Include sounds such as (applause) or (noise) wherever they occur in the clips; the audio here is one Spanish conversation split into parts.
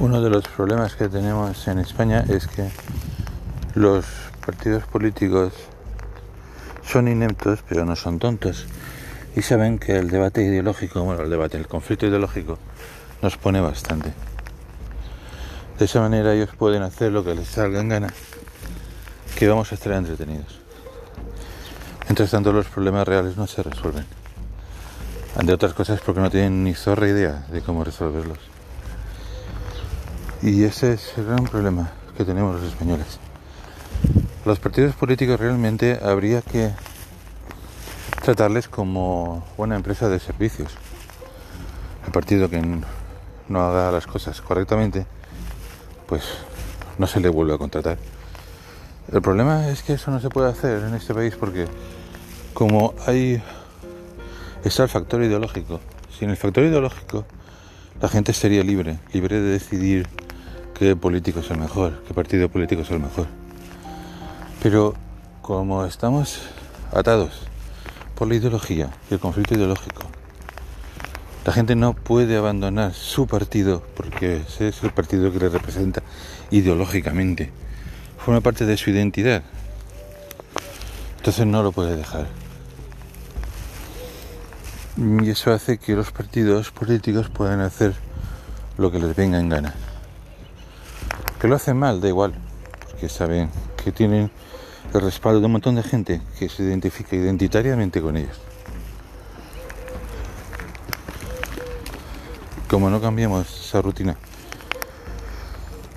Uno de los problemas que tenemos en España es que los partidos políticos son ineptos, pero no son tontos. Y saben que el debate ideológico, bueno, el debate, el conflicto ideológico, nos pone bastante. De esa manera ellos pueden hacer lo que les salga en gana, que vamos a estar entretenidos. Mientras tanto los problemas reales no se resuelven. Entre otras cosas porque no tienen ni zorra idea de cómo resolverlos. Y ese es el gran problema que tenemos los españoles. Los partidos políticos realmente habría que tratarles como una empresa de servicios. El partido que no haga las cosas correctamente, pues no se le vuelve a contratar. El problema es que eso no se puede hacer en este país porque como hay está el factor ideológico. Sin el factor ideológico, la gente sería libre, libre de decidir qué político es el mejor, qué partido político es el mejor. Pero como estamos atados por la ideología y el conflicto ideológico, la gente no puede abandonar su partido porque ese es el partido que le representa ideológicamente. Forma parte de su identidad. Entonces no lo puede dejar. Y eso hace que los partidos políticos puedan hacer lo que les venga en gana. Que lo hacen mal, da igual, porque saben que tienen el respaldo de un montón de gente que se identifica identitariamente con ellos. Como no cambiamos esa rutina,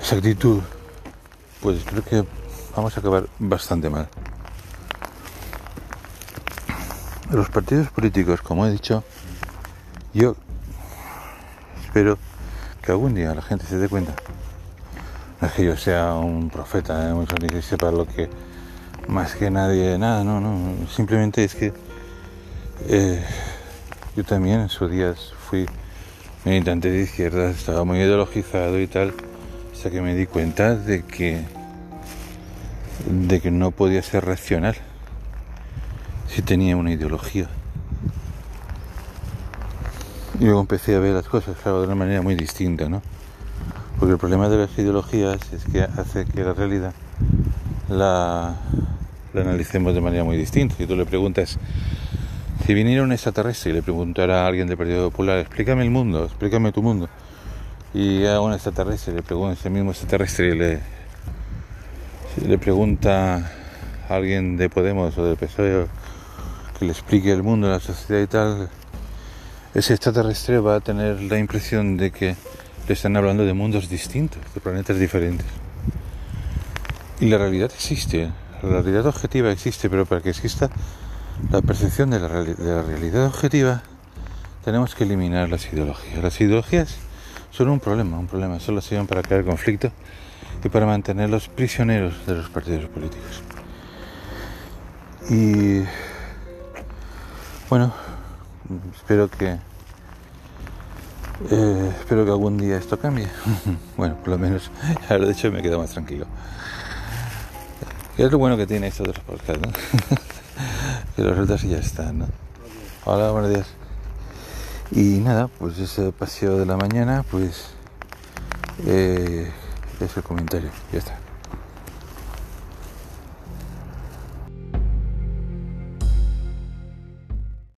esa actitud, pues creo que vamos a acabar bastante mal. Los partidos políticos, como he dicho, yo espero que algún día la gente se dé cuenta no es (laughs) que yo sea un profeta, ¿eh? ni que sepa lo que más que nadie, nada, no, no. Simplemente es que eh, yo también en sus días fui militante de izquierda, estaba muy ideologizado y tal, hasta que me di cuenta de que de que no podía ser racional si tenía una ideología. Y luego empecé a ver las cosas, claro, de una manera muy distinta, ¿no? Porque el problema de las ideologías es que hace que la realidad la, analicemos de manera muy distinta. Si tú le preguntas, si viniera un extraterrestre y le preguntara a alguien del Partido Popular, explícame el mundo, explícame tu mundo, y a un extraterrestre le pregunta, ese mismo extraterrestre le, le pregunta a alguien de Podemos o del PSOE que le explique el mundo, la sociedad y tal, ese extraterrestre va a tener la impresión de que le están hablando de mundos distintos, de planetas diferentes. Y la realidad existe, la realidad objetiva existe, pero para que exista la percepción de la, realidad objetiva, tenemos que eliminar las ideologías. Las ideologías son un problema, un problema, solo sirven para crear conflicto y para mantenerlos prisioneros de los partidos políticos. Y bueno, espero que eh, espero que algún día esto cambie. (laughs) bueno, por lo menos (laughs) ya lo dicho me quedo más tranquilo. es lo bueno que tiene esto de los podcasts, ¿no? (laughs) que los y ya están. Hola, buenos días. Y nada, pues ese paseo de la mañana, pues eh, es el comentario, ya está.